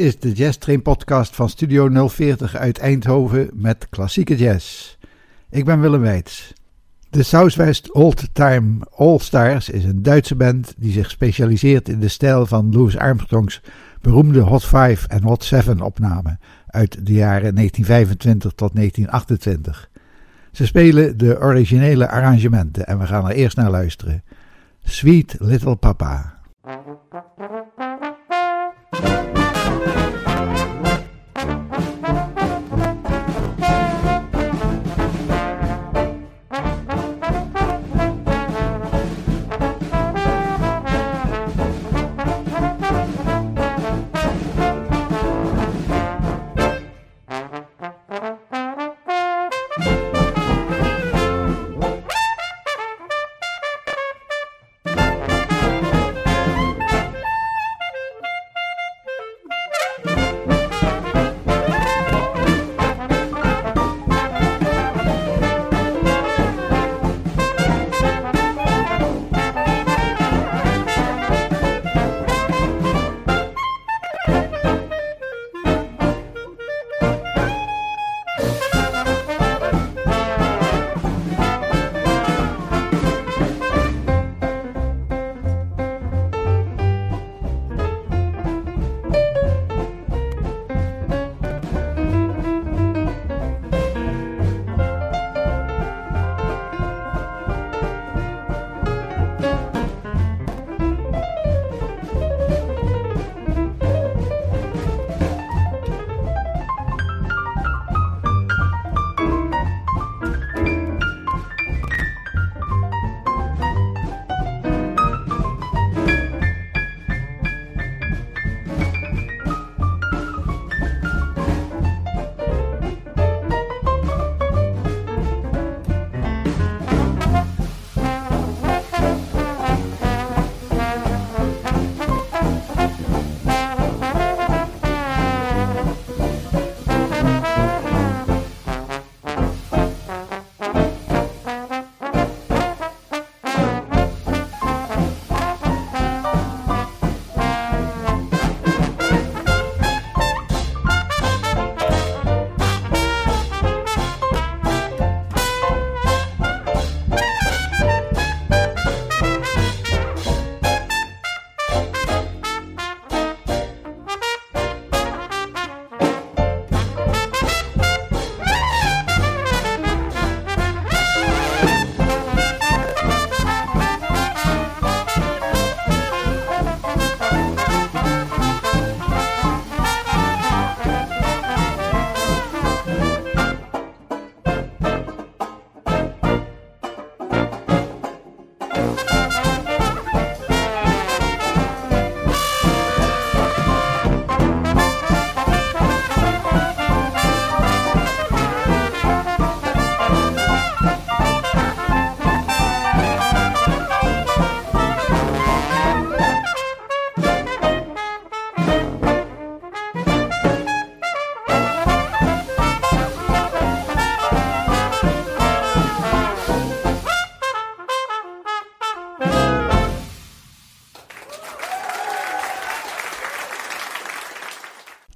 Is de Jazz Train podcast van Studio 040 uit Eindhoven met klassieke jazz. Ik ben Willem Weits. De Southwest Old Time All Stars is een Duitse band die zich specialiseert in de stijl van Louis Armstrongs beroemde Hot 5 en Hot 7 opnamen uit de jaren 1925 tot 1928. Ze spelen de originele arrangementen en we gaan er eerst naar luisteren. Sweet Little Papa.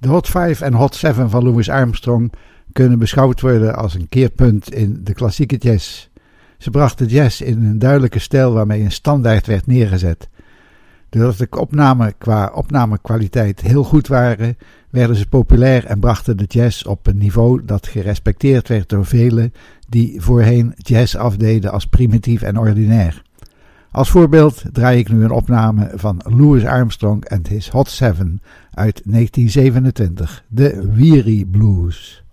De Hot 5 en Hot 7 van Louis Armstrong kunnen beschouwd worden als een keerpunt in de klassieke jazz. Ze brachten jazz in een duidelijke stijl waarmee een standaard werd neergezet. Doordat de opnamen qua opnamekwaliteit heel goed waren, werden ze populair en brachten de jazz op een niveau dat gerespecteerd werd door velen die voorheen jazz afdeden als primitief en ordinair. Als voorbeeld draai ik nu een opname van Louis Armstrong and His Hot Seven uit 1927, de Weary Blues.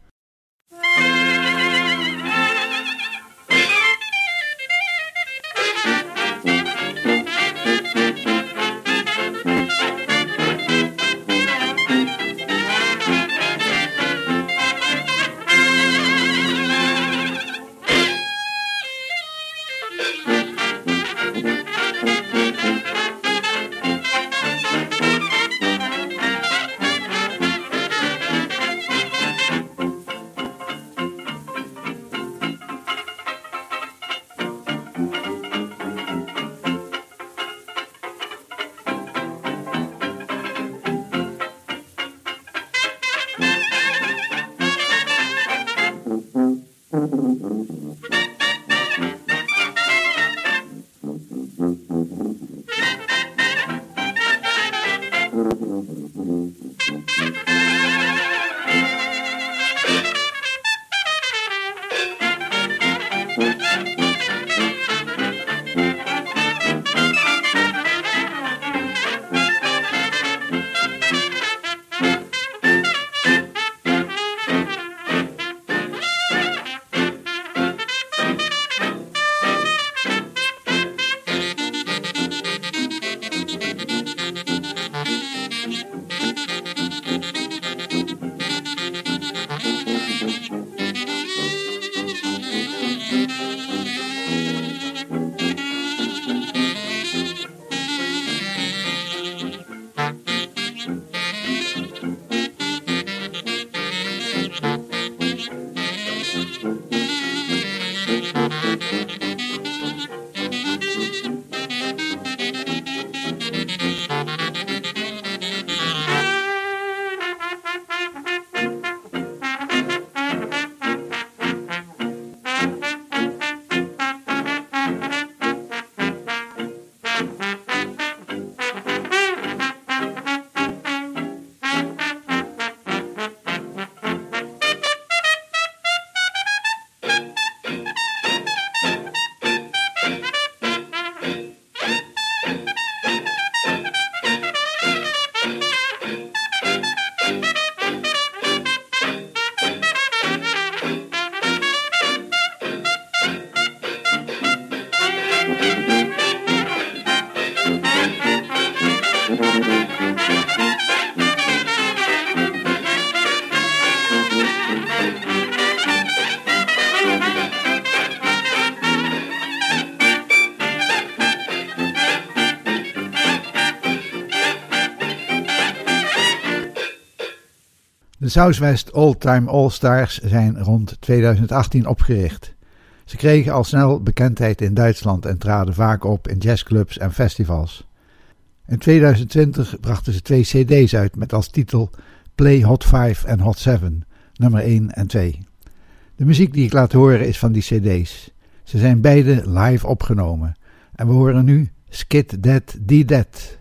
Southwest All Time All Stars zijn rond 2018 opgericht. Ze kregen al snel bekendheid in Duitsland en traden vaak op in jazzclubs en festivals. In 2020 brachten ze twee CD's uit met als titel Play Hot 5 en Hot 7, nummer 1 en 2. De muziek die ik laat horen is van die CD's. Ze zijn beide live opgenomen en we horen nu Skid Dead Die Dead.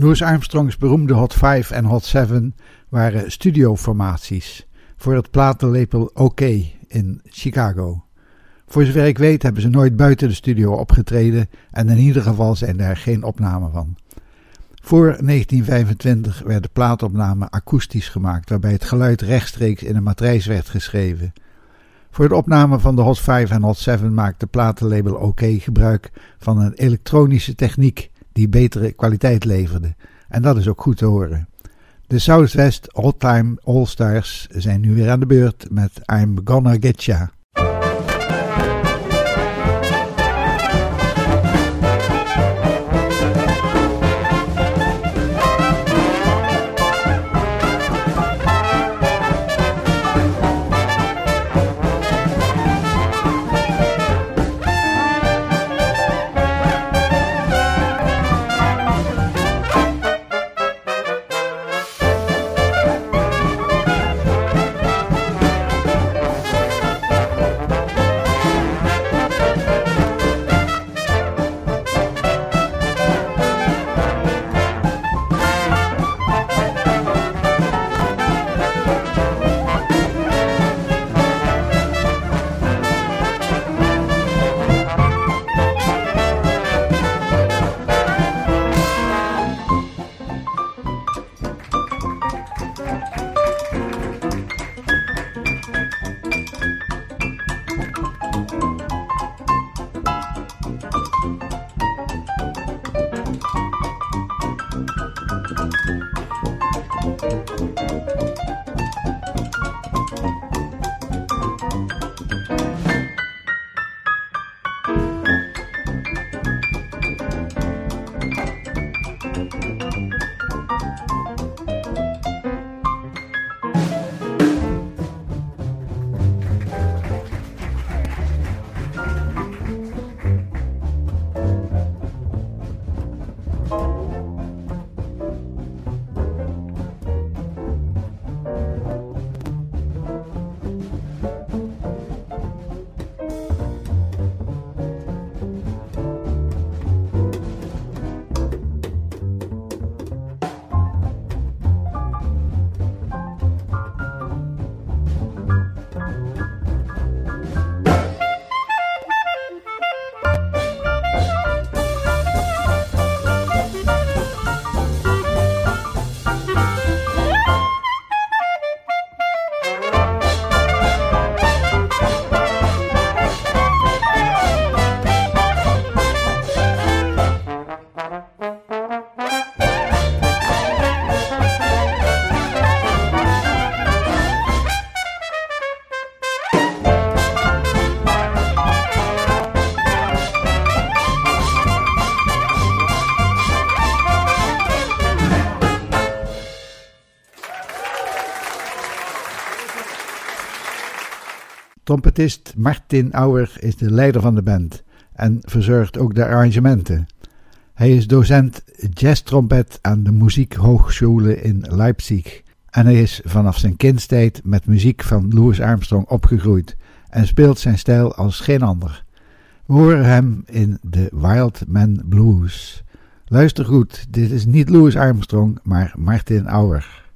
Louis Armstrongs beroemde Hot 5 en Hot 7 waren studioformaties voor het platenlepel OK in Chicago. Voor zover ik weet hebben ze nooit buiten de studio opgetreden en in ieder geval zijn er geen opnamen van. Voor 1925 werden plaatopnamen akoestisch gemaakt, waarbij het geluid rechtstreeks in een matrijs werd geschreven. Voor de opname van de Hot 5 en Hot 7 maakte platenlabel OK gebruik van een elektronische techniek die betere kwaliteit leverde. En dat is ook goed te horen. De Southwest Old Time All Stars zijn nu weer aan de beurt met I'm Gonna Get Trompetist Martin Auer is de leider van de band en verzorgt ook de arrangementen. Hij is docent jazztrompet aan de Muziekhochschule in Leipzig en hij is vanaf zijn kindstijd met muziek van Louis Armstrong opgegroeid en speelt zijn stijl als geen ander. We horen hem in de Wild Man Blues. Luister goed, dit is niet Louis Armstrong, maar Martin Auer.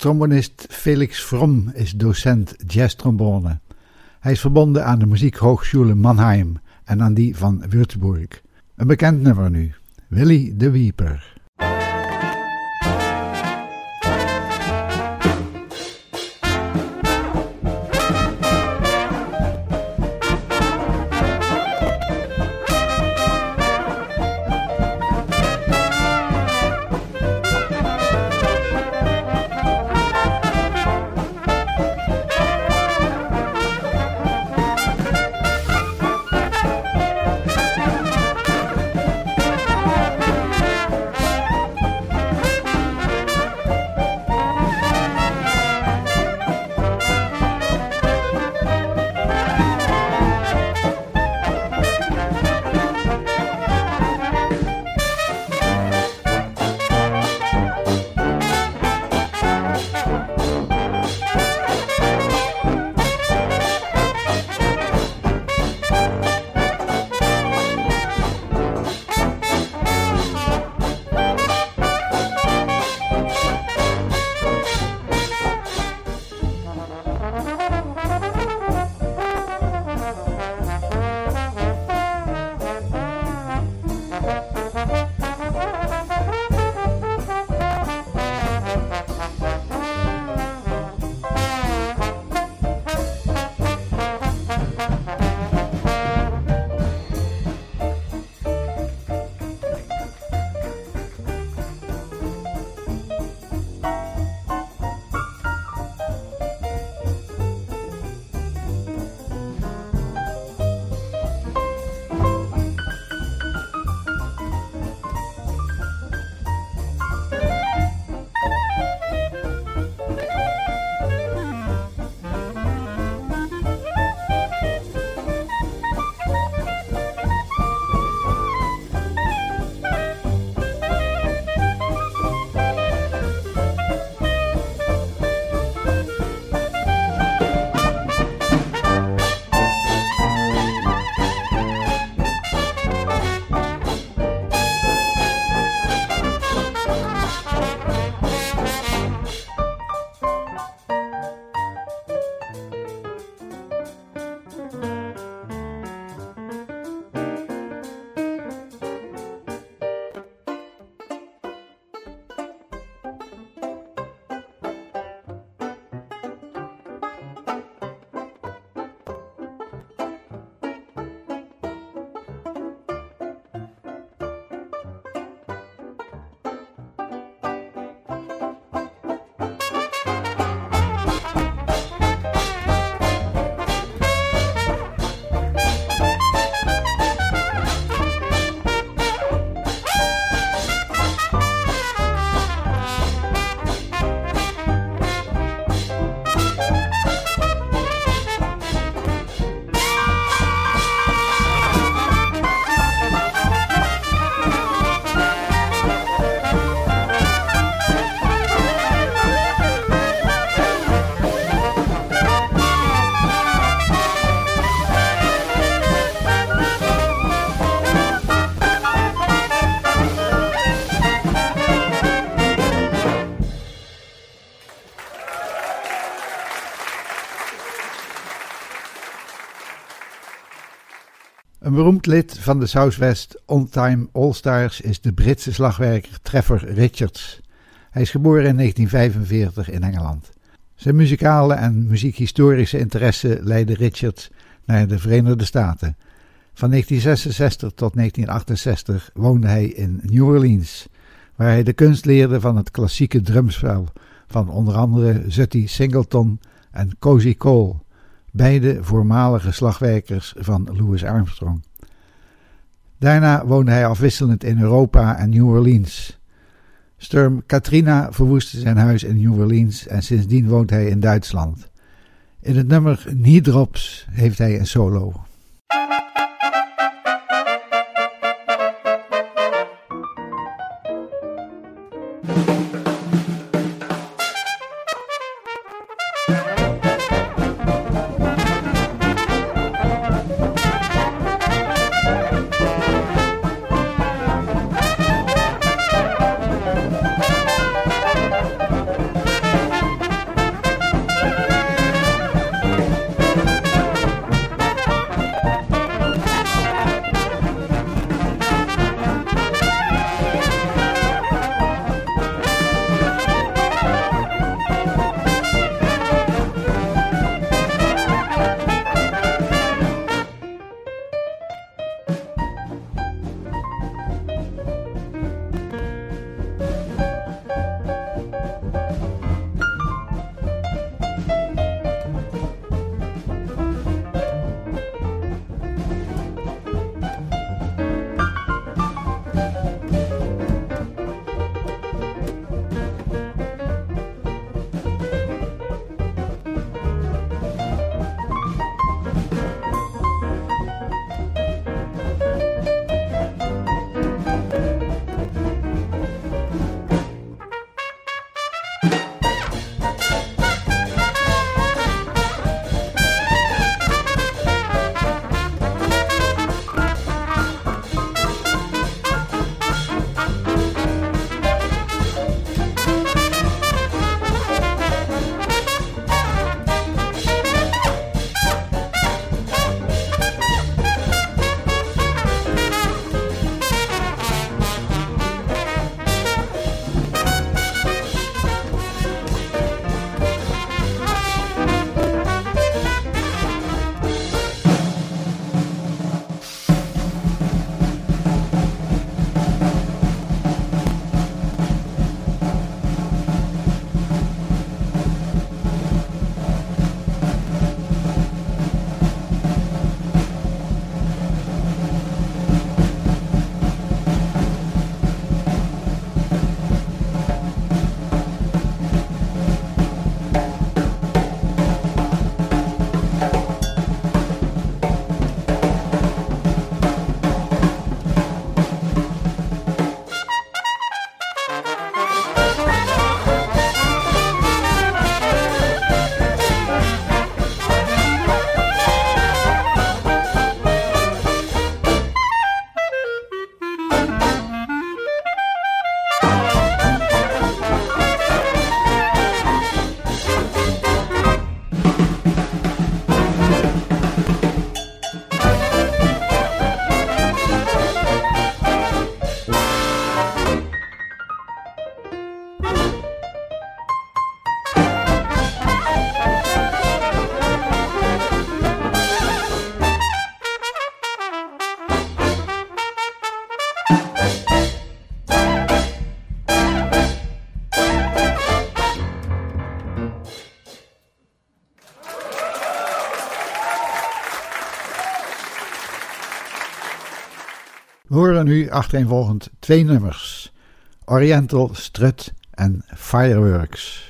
Trombonist Felix From is docent jazztrombone. Hij is verbonden aan de Muziekhochschule Mannheim en aan die van Würzburg. Een bekend nummer nu, Willy de Wieper. Beroemd lid van de Southwest On Time All Stars is de Britse slagwerker Trevor Richards. Hij is geboren in 1945 in Engeland. Zijn muzikale en muziekhistorische interesse leidde Richards naar de Verenigde Staten. Van 1966 tot 1968 woonde hij in New Orleans, waar hij de kunst leerde van het klassieke drumspel van onder andere Zutty Singleton en Cozy Cole beide voormalige slagwerkers van Louis Armstrong. Daarna woonde hij afwisselend in Europa en New Orleans. Storm Katrina verwoestte zijn huis in New Orleans en sindsdien woont hij in Duitsland. In het nummer Knee Drops heeft hij een solo. We horen nu achtereenvolgend twee nummers: Oriental Strut en Fireworks.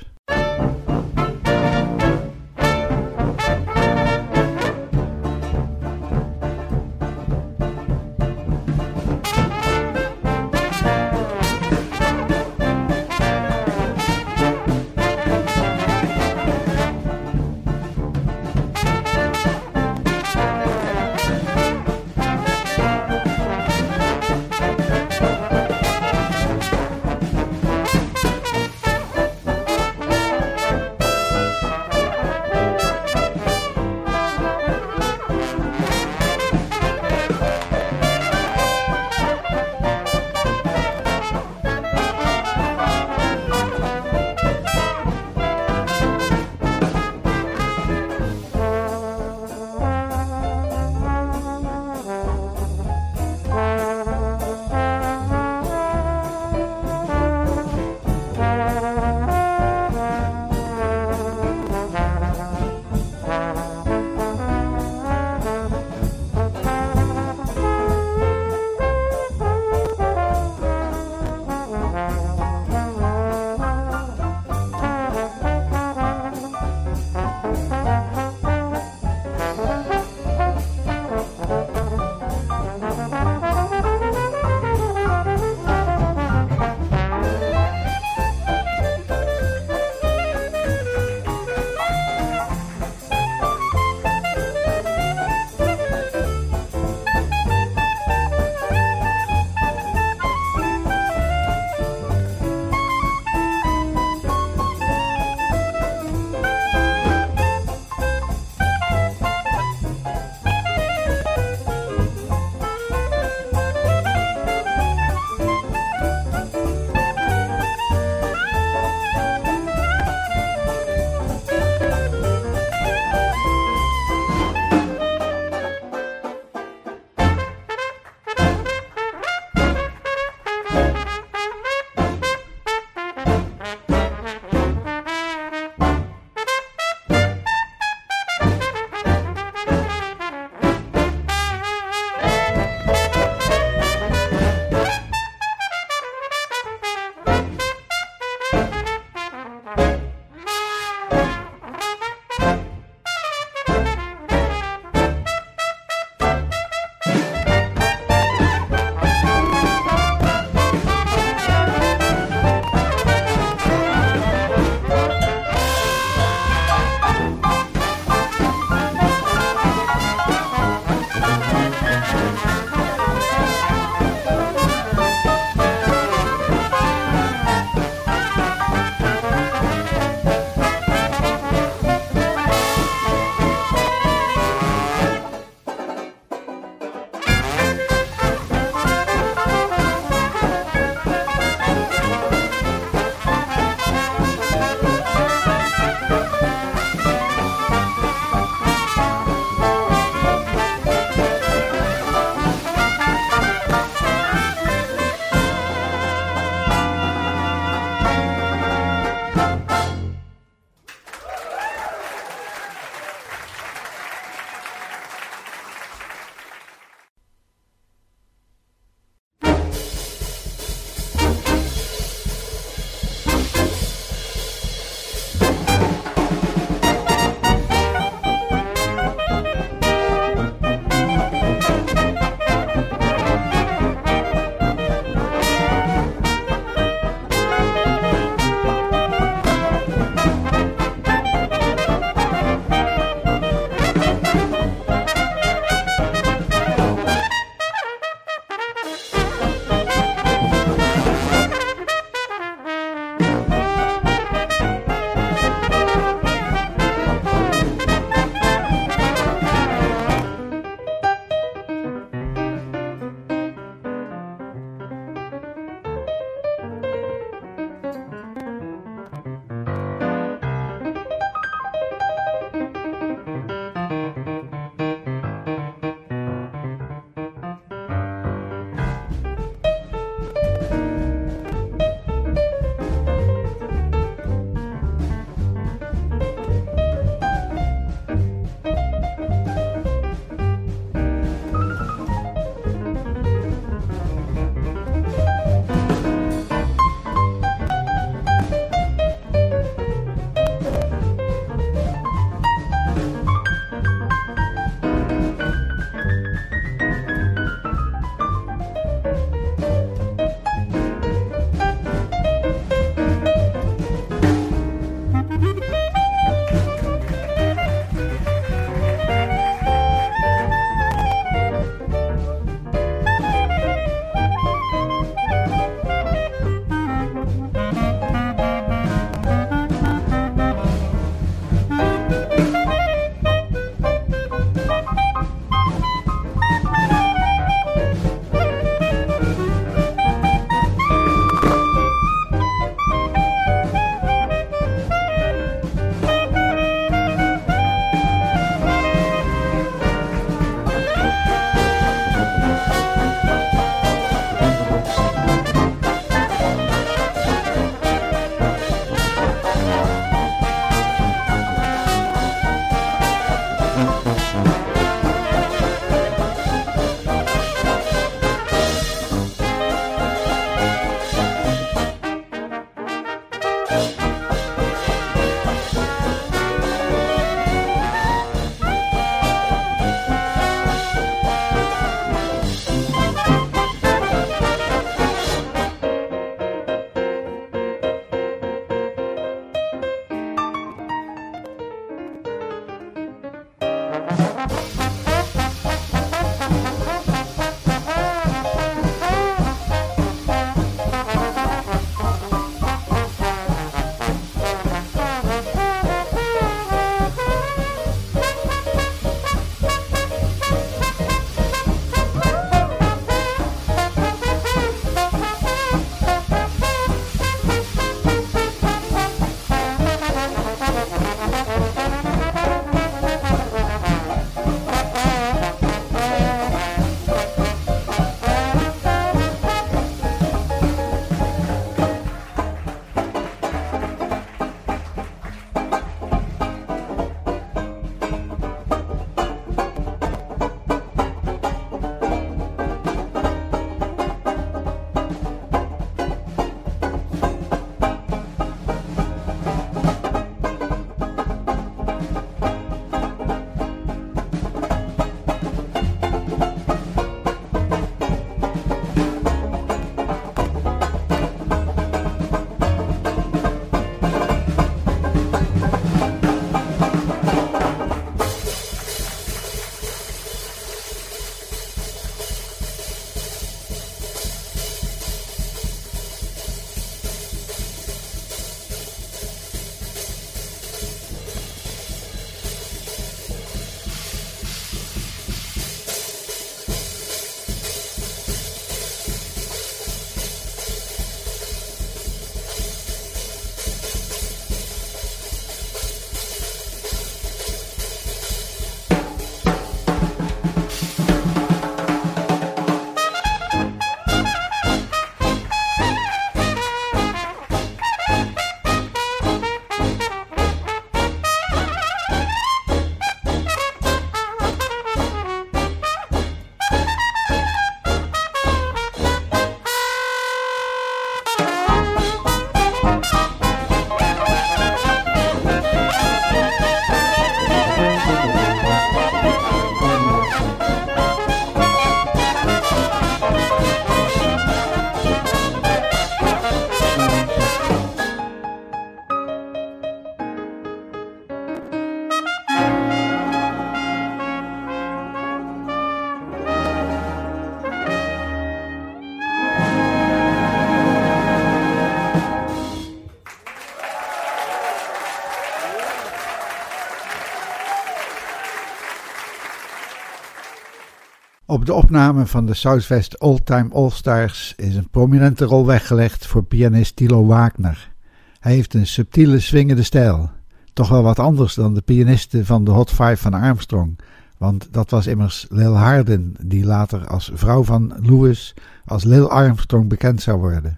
Op de opname van de Southwest Old Time All Stars is een prominente rol weggelegd voor pianist Tilo Wagner. Hij heeft een subtiele swingende stijl, toch wel wat anders dan de pianisten van de Hot Five van Armstrong, want dat was immers Lil Harden, die later als vrouw van Lewis als Lil Armstrong bekend zou worden.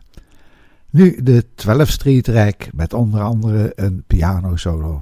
Nu de 12th Street Rijk met onder andere een piano solo.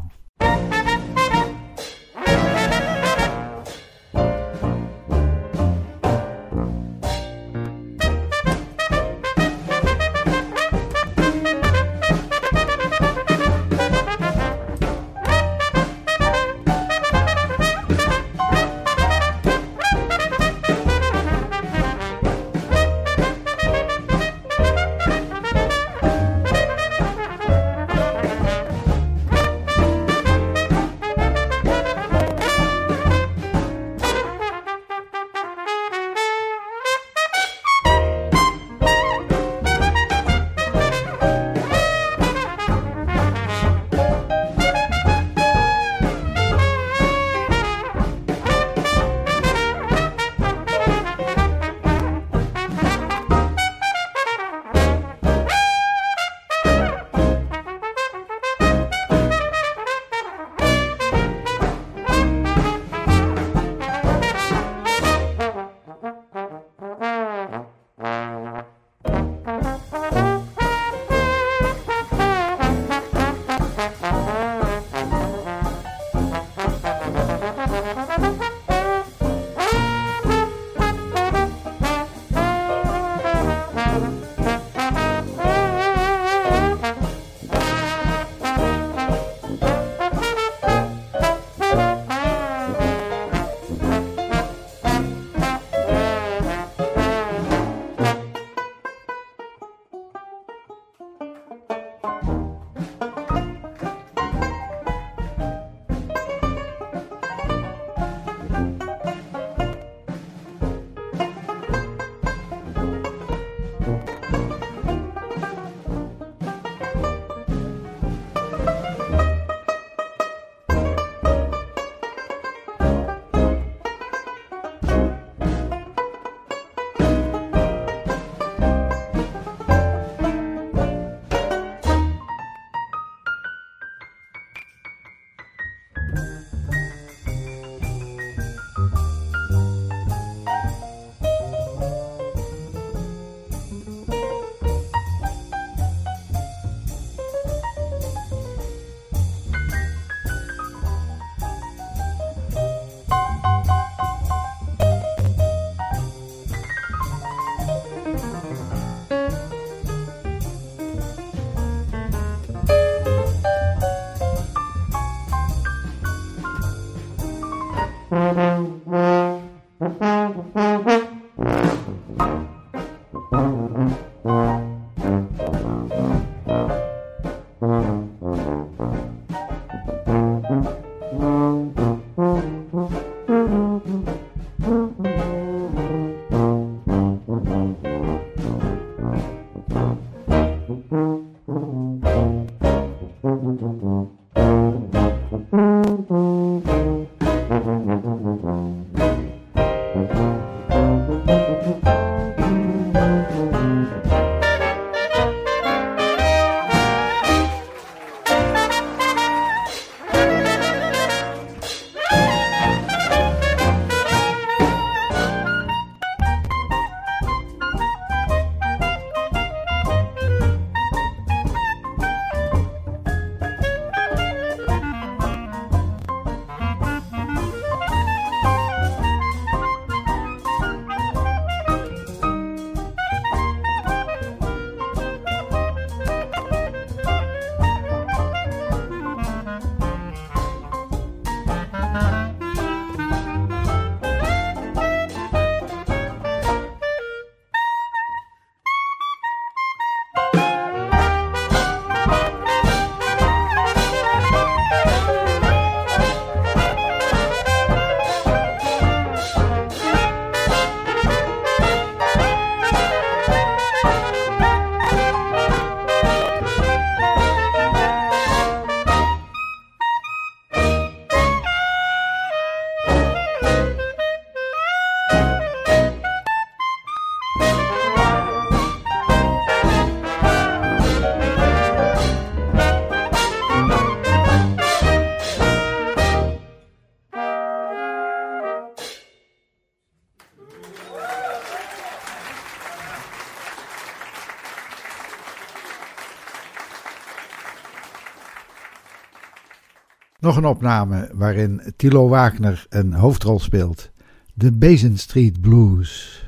Nog een opname waarin Tilo Wagner een hoofdrol speelt. De Basin Street Blues.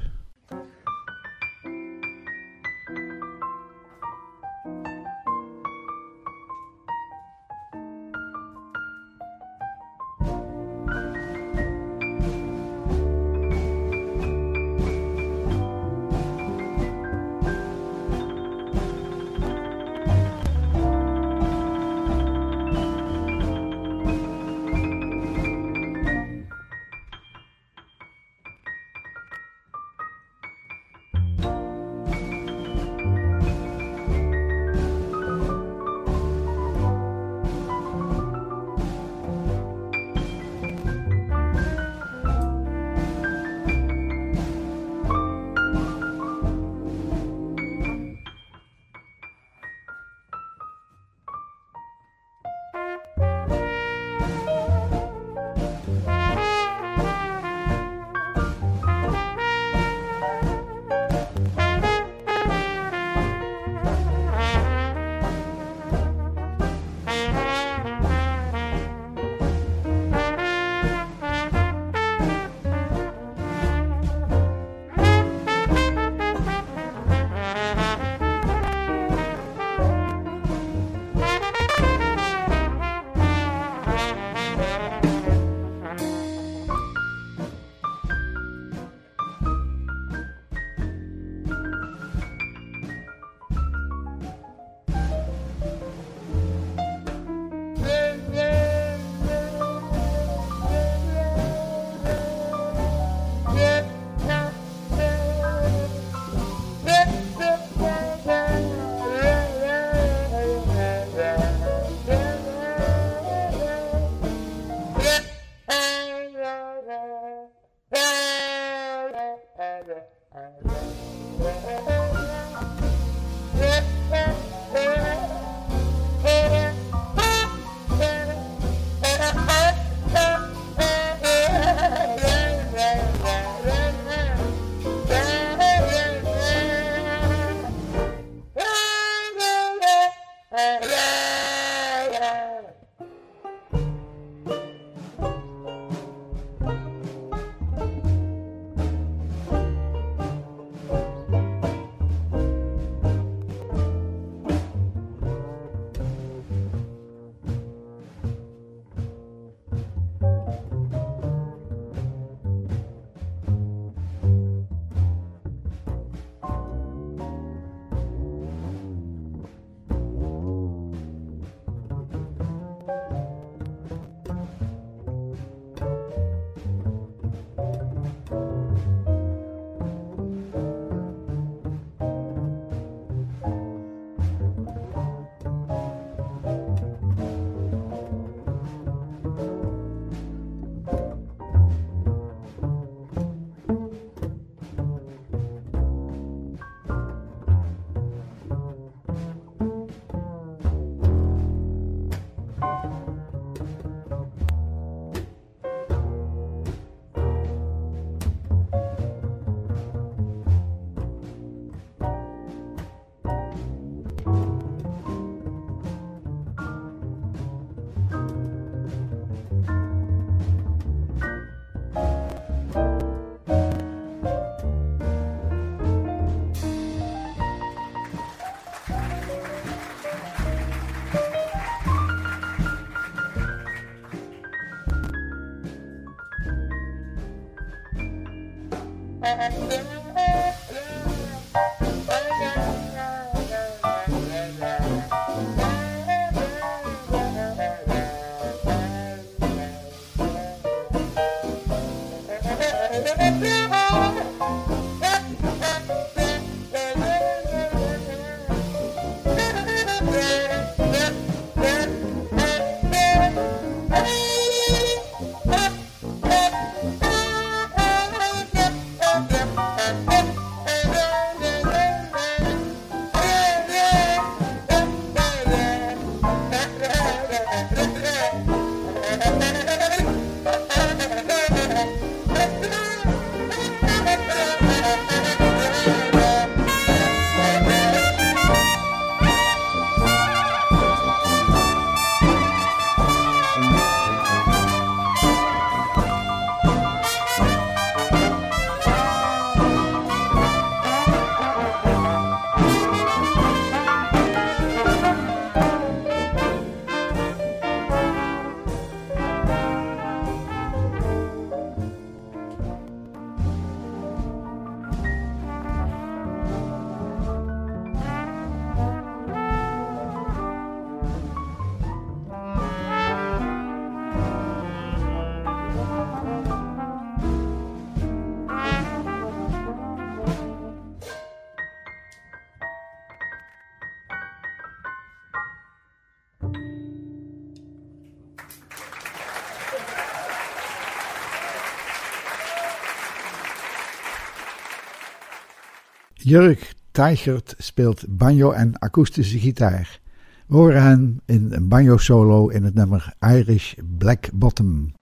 Jurk Teichert speelt banjo en akoestische gitaar. We horen hen in een banjo solo in het nummer Irish Black Bottom.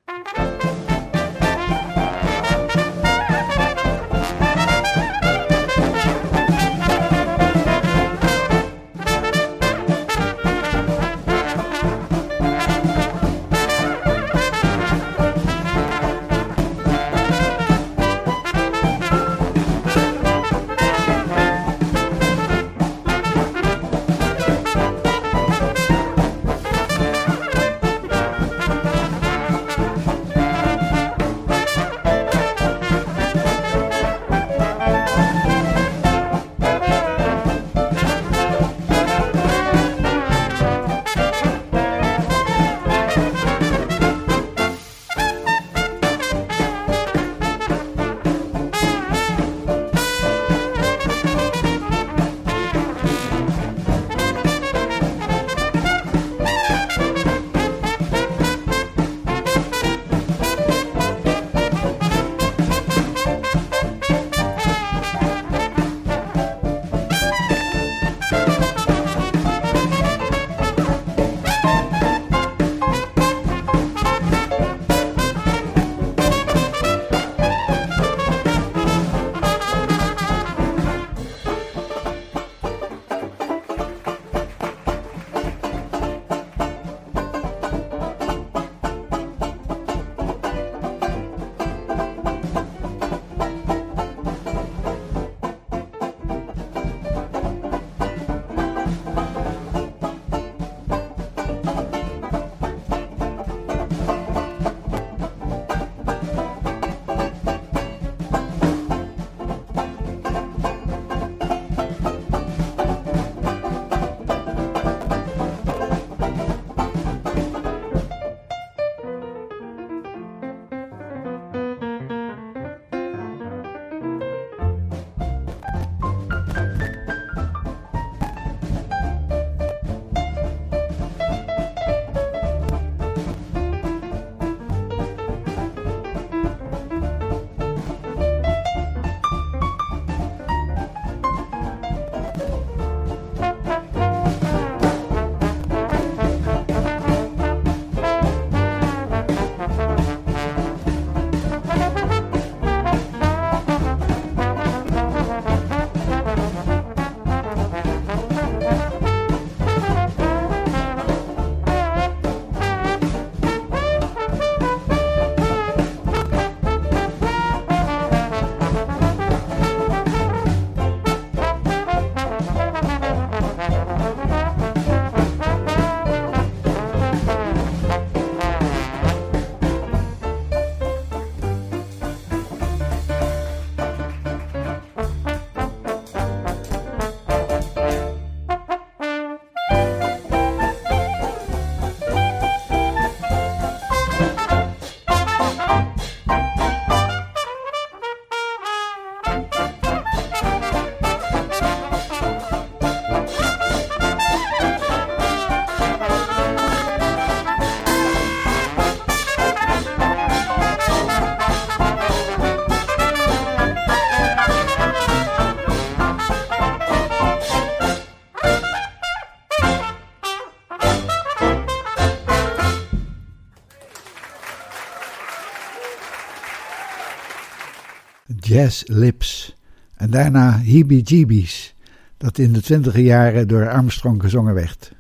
Jazz Lips en daarna Heebie Jeebies, dat in de twintiger jaren door Armstrong gezongen werd.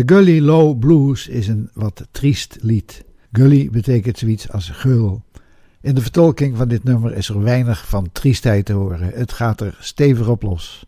De Gully Low Blues is een wat triest lied. Gully betekent zoiets als geul. In de vertolking van dit nummer is er weinig van triestheid te horen. Het gaat er stevig op los.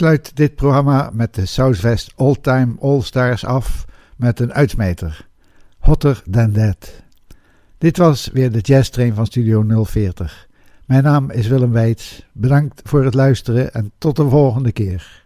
Sluit dit programma met de Southwest All Time All Stars af met een uitsmijter. Hotter Than That. Dit was weer de Jazz Train van Studio 040. Mijn naam is Willem Weits. Bedankt voor het luisteren en tot de volgende keer.